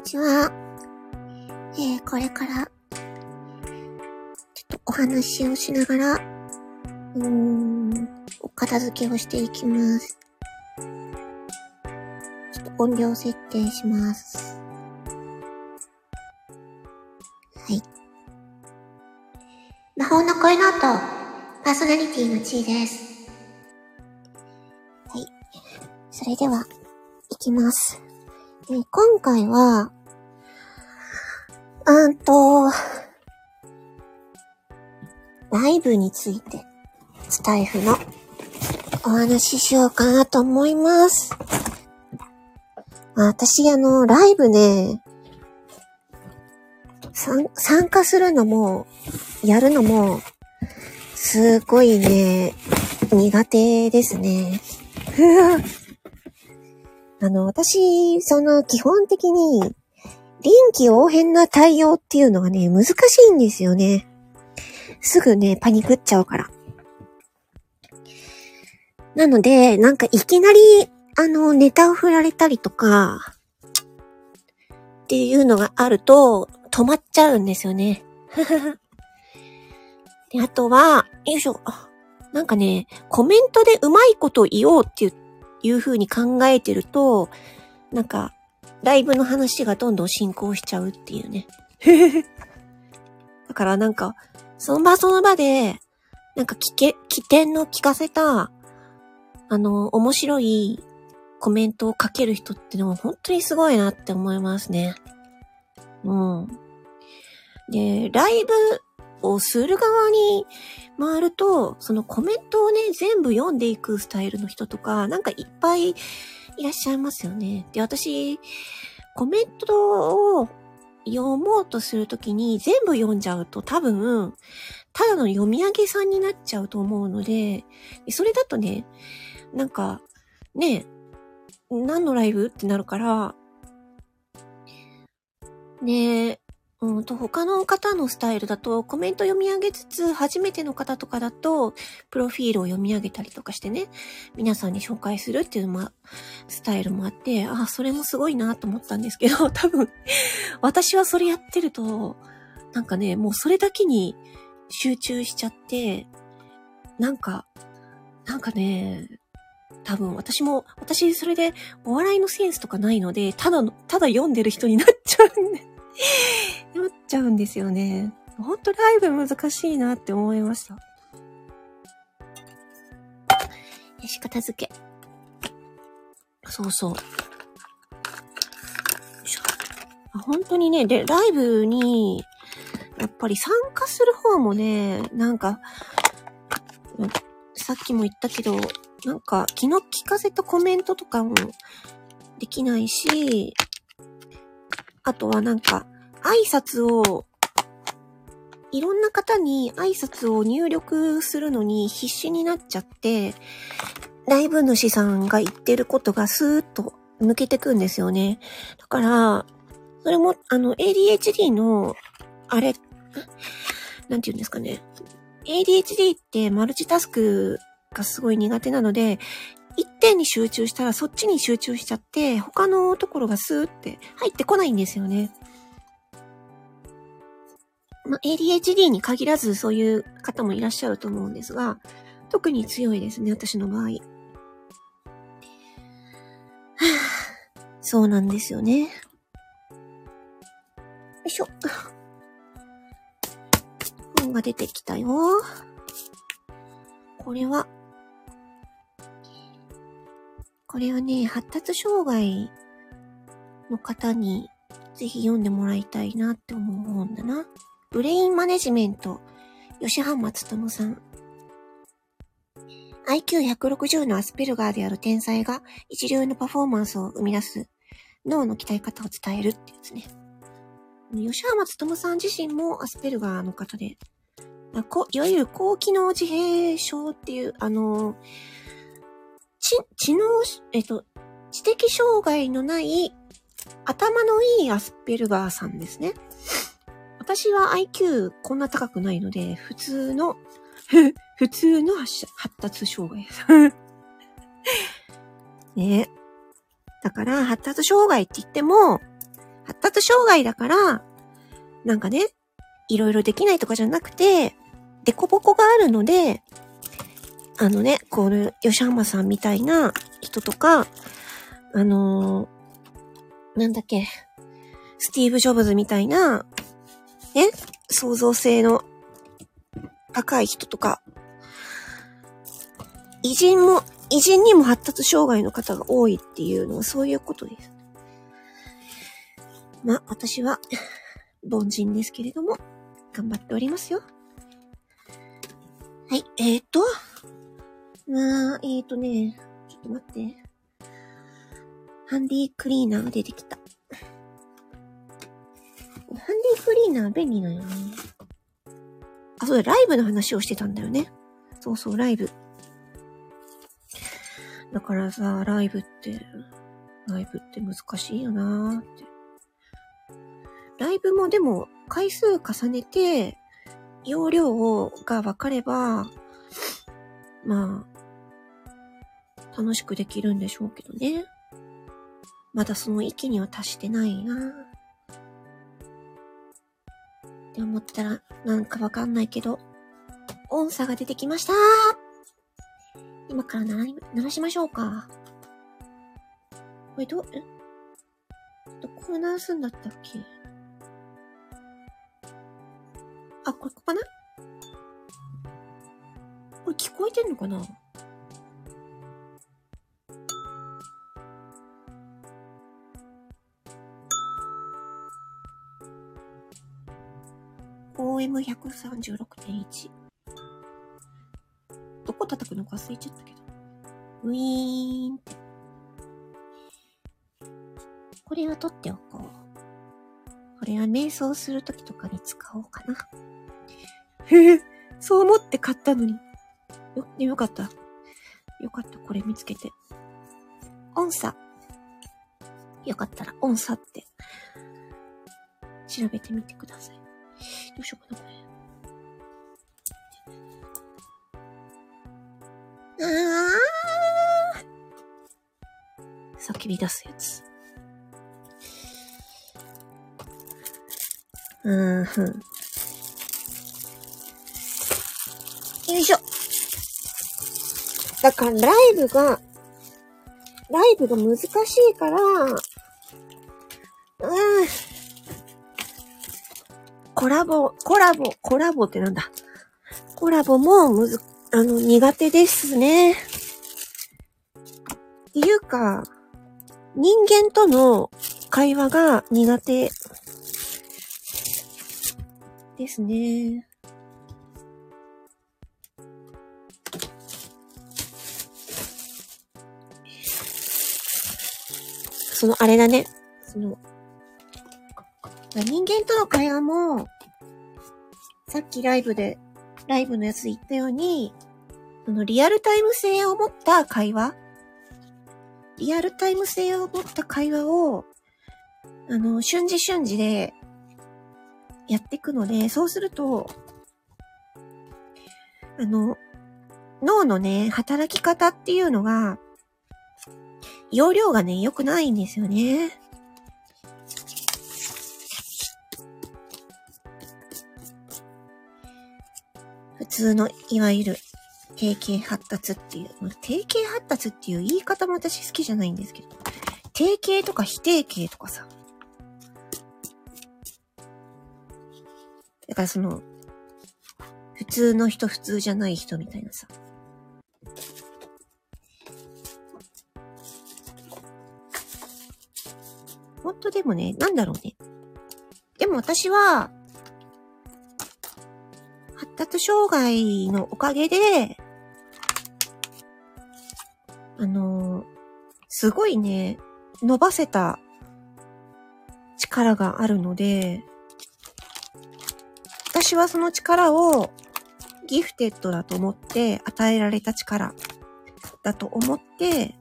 にちは。えー、これから、ちょっとお話をしながら、うーん、お片付けをしていきます。ちょっと音量設定します。はい。魔法の声の音、パーソナリティのちーです。はい。それでは、いきます。え今回は、うんと、ライブについて、スタイフのお話ししようかなと思います。私、あの、ライブね、参加するのも、やるのも、すごいね、苦手ですね。あの、私、その、基本的に、臨機応変な対応っていうのがね、難しいんですよね。すぐね、パニクっちゃうから。なので、なんかいきなり、あの、ネタを振られたりとか、っていうのがあると、止まっちゃうんですよね。で、あとは、よいしょ。なんかね、コメントでうまいこと言おうって言っいう風に考えてると、なんか、ライブの話がどんどん進行しちゃうっていうね。だからなんか、その場その場で、なんか聞け、起点の聞かせた、あの、面白いコメントを書ける人ってのも本当にすごいなって思いますね。うん。で、ライブをする側に回ると、そのコメントをね、全部読んでいくスタイルの人とか、なんかいっぱいいらっしゃいますよね。で、私、コメントを読もうとするときに全部読んじゃうと多分、ただの読み上げさんになっちゃうと思うので、それだとね、なんか、ね、何のライブ？ってなるから、ねうんと、他の方のスタイルだと、コメント読み上げつつ、初めての方とかだと、プロフィールを読み上げたりとかしてね、皆さんに紹介するっていう、ま、スタイルもあって、あ、それもすごいなと思ったんですけど、多分、私はそれやってると、なんかね、もうそれだけに集中しちゃって、なんか、なんかね、多分私も、私それでお笑いのセンスとかないので、ただの、ただ読んでる人になっちゃうんで なっちゃうんですよね。ほんとライブ難しいなって思いました。よし、片付け。そうそう。本当にね、で、ライブに、やっぱり参加する方もね、なんか、さっきも言ったけど、なんか気の利かせたコメントとかもできないし、あとはなんか、挨拶を、いろんな方に挨拶を入力するのに必死になっちゃって、ライブ主さんが言ってることがスーッと抜けてくんですよね。だから、それも、あの、ADHD の、あれ、なんて言うんですかね。ADHD ってマルチタスクがすごい苦手なので、一点に集中したらそっちに集中しちゃって、他のところがスーって入ってこないんですよね。まあ、ADHD に限らずそういう方もいらっしゃると思うんですが、特に強いですね、私の場合。そうなんですよね。よいしょ。本が出てきたよ。これは、これはね、発達障害の方にぜひ読んでもらいたいなって思う本だな。ブレインマネジメント、吉浜つともさん。IQ160 のアスペルガーである天才が一流のパフォーマンスを生み出す脳の鍛え方を伝えるってやつね。吉浜つともさん自身もアスペルガーの方で、いわゆる高機能自閉症っていう、あの、知、知能、えっと、知的障害のない頭のいいアスペルガーさんですね。私は IQ こんな高くないので、普通の 普通の発達障害です。ねだから、発達障害って言っても、発達障害だから、なんかね、いろいろできないとかじゃなくて、デコボコがあるので、あのね、こう、吉浜さんみたいな人とか、あのー、なんだっけ、スティーブ・ジョブズみたいな、ね、創造性の高い人とか、偉人も、偉人にも発達障害の方が多いっていうのはそういうことです。まあ、私は、凡人ですけれども、頑張っておりますよ。はい、えーと、まあ、えーとね、ちょっと待って。ハンディクリーナーが出てきた。ハンディクリーナー便利なよね。あ、そうだ、ライブの話をしてたんだよね。そうそう、ライブ。だからさ、ライブって、ライブって難しいよなーって。ライブもでも、回数重ねて、容量が分かれば、まあ、楽しくできるんでしょうけどね。まだその域には達してないな。って思ったら、なんかわかんないけど、音差が出てきました。今から鳴ら鳴らしましょうか。これど、え？どこを鳴らすんだったっけ？あ、ここかな？これ聞こえてんのかな？M136.1。どこ叩くのか忘れちゃったけど。ウィーンって。これは取っておこう。これは瞑想するときとかに使おうかな。へえ、そう思って買ったのに。よ、よかった。よかった、これ見つけて。音差。よかったら音差って調べてみてください。どうしようかな、これ。あー。叫び出すやつ。うん、ふん。よいしょ。だから、ライブが、ライブが難しいから、コラボ、コラボ、コラボってなんだ？コラボもむず、あの、苦手ですね。っていうか、人間との会話が苦手ですね。その、あれだね。その、人間との会話も、さっきライブで、ライブのやつで言ったように、そのリアルタイム性を持った会話リアルタイム性を持った会話を、あの、瞬時瞬時でやっていくので、そうすると、あの、脳のね、働き方っていうのが、容量がね、良くないんですよね。普通の、いわゆる、定型発達っていう、定型発達っていう言い方も私好きじゃないんですけど、定型とか非定型とかさ。だからその、普通の人、普通じゃない人みたいなさ。本当でもね、なんだろうね。でも私は、発達障害のおかげで、あの、すごいね、伸ばせた力があるので、私はその力をギフテッドだと思って、与えられた力だと思って、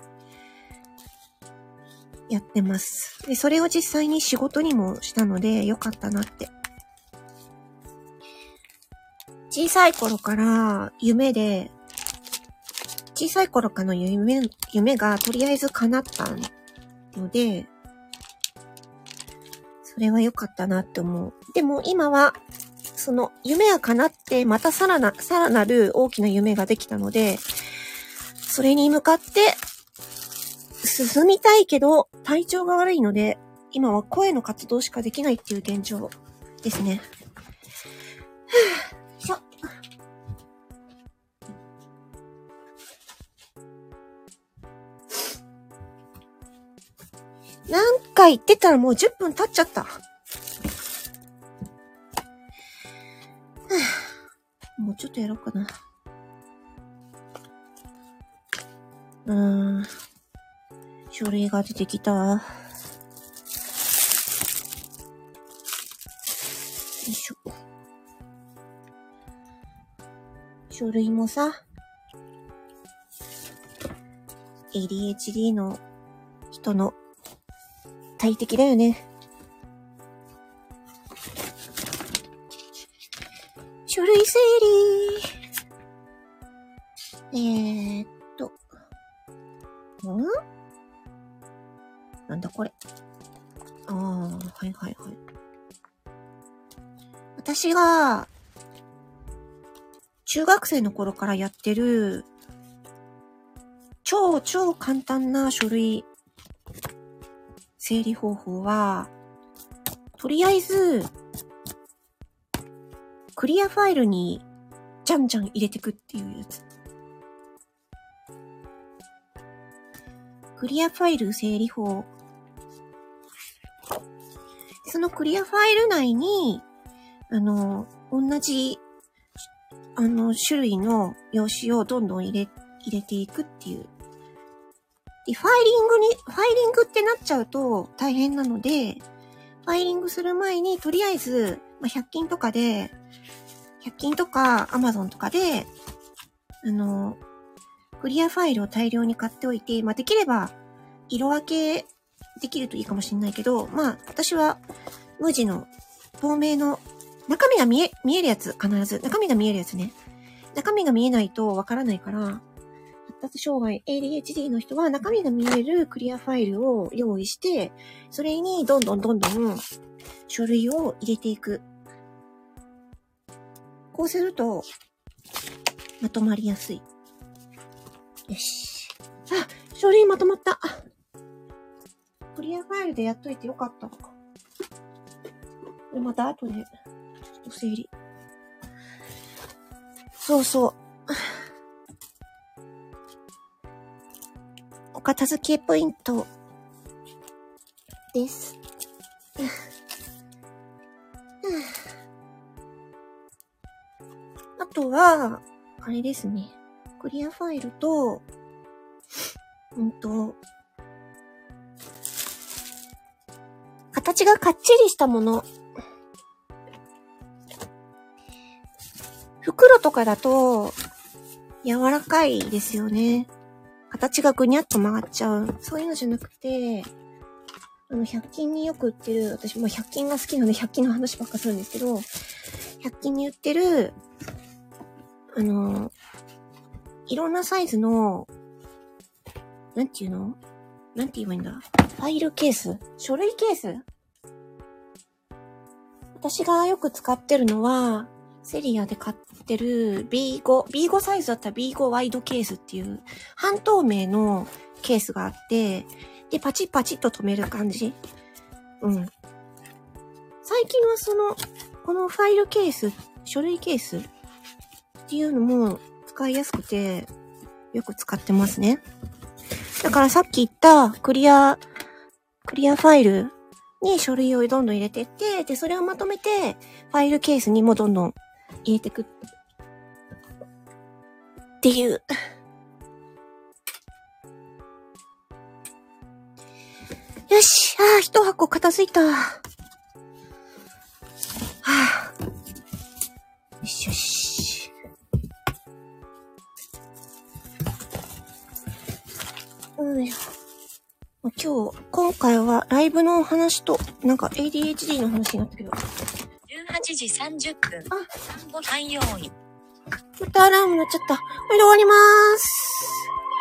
やってます。で、それを実際に仕事にもしたので、よかったなって小さい頃から夢で、小さい頃からの夢、夢がとりあえず叶ったので、それは良かったなって思う。でも今は、その夢は叶って、またさらな、さらなる大きな夢ができたので、それに向かって進みたいけど、体調が悪いので、今は声の活動しかできないっていう現状ですね。なんか言ってたらもう10分経っちゃった。もうちょっとやろうかな。うーん。書類が出てきた。よいしょ。書類もさ、ADHD の人の大敵だよね。書類整理。えー、っと。ん？なんだこれ。ああ、はいはいはい。私が、中学生の頃からやってる、超超簡単な書類整理方法は、とりあえず、クリアファイルにじゃんじゃん入れてくっていうやつ。クリアファイル整理法。そのクリアファイル内に、あの、同じ、あの、種類の用紙をどんどん入れ、入れていくっていう。ファイリングに、ファイリングってなっちゃうと大変なので、ファイリングする前に、とりあえず、まあ、100均とかで、100均とか Amazon とかで、あの、クリアファイルを大量に買っておいて、まあ、できれば、色分けできるといいかもしれないけど、まあ、私は、無地の、透明の、中身が見え、見えるやつ、必ず。中身が見えるやつね。中身が見えないとわからないから、発達障害 ADHD の人は中身が見えるクリアファイルを用意して、それにどんどんどんどん書類を入れていく。こうすると、まとまりやすい。よし。あ、書類まとまった。クリアファイルでやっといてよかったのか。で、また後で、ちょっと整理。そうそう。お片付けポイントです。あとは、あれですね。クリアファイルと、うんと、形がかっちりしたもの。袋とかだと、柔らかいですよね。形がぐにゃっと曲がっちゃう。そういうのじゃなくて、あの、100均によく売ってる、私も100均が好きなので100均の話ばっかするんですけど、100均に売ってる、あの、いろんなサイズの、なんていうの？なんて言えばいいんだ？ファイルケース？書類ケース？私がよく使ってるのは、セリアで買ってる B5、B5 サイズだったら B5 ワイドケースっていう半透明のケースがあって、で、パチッパチッと止める感じ。うん。最近はその、このファイルケース、書類ケースっていうのも使いやすくて、よく使ってますね。だからさっき言ったクリア、クリアファイルに書類をどんどん入れてって、で、それをまとめて、ファイルケースにもどんどん入れてく。っていう。よし、ああ、一箱片付いた。はあ。よしよし。うん。今日、今回はライブの話と、なんか ADHD の話になったけど。18時30分。あ、ご飯用意。またアラーム鳴っちゃった。これで、終わりまーす。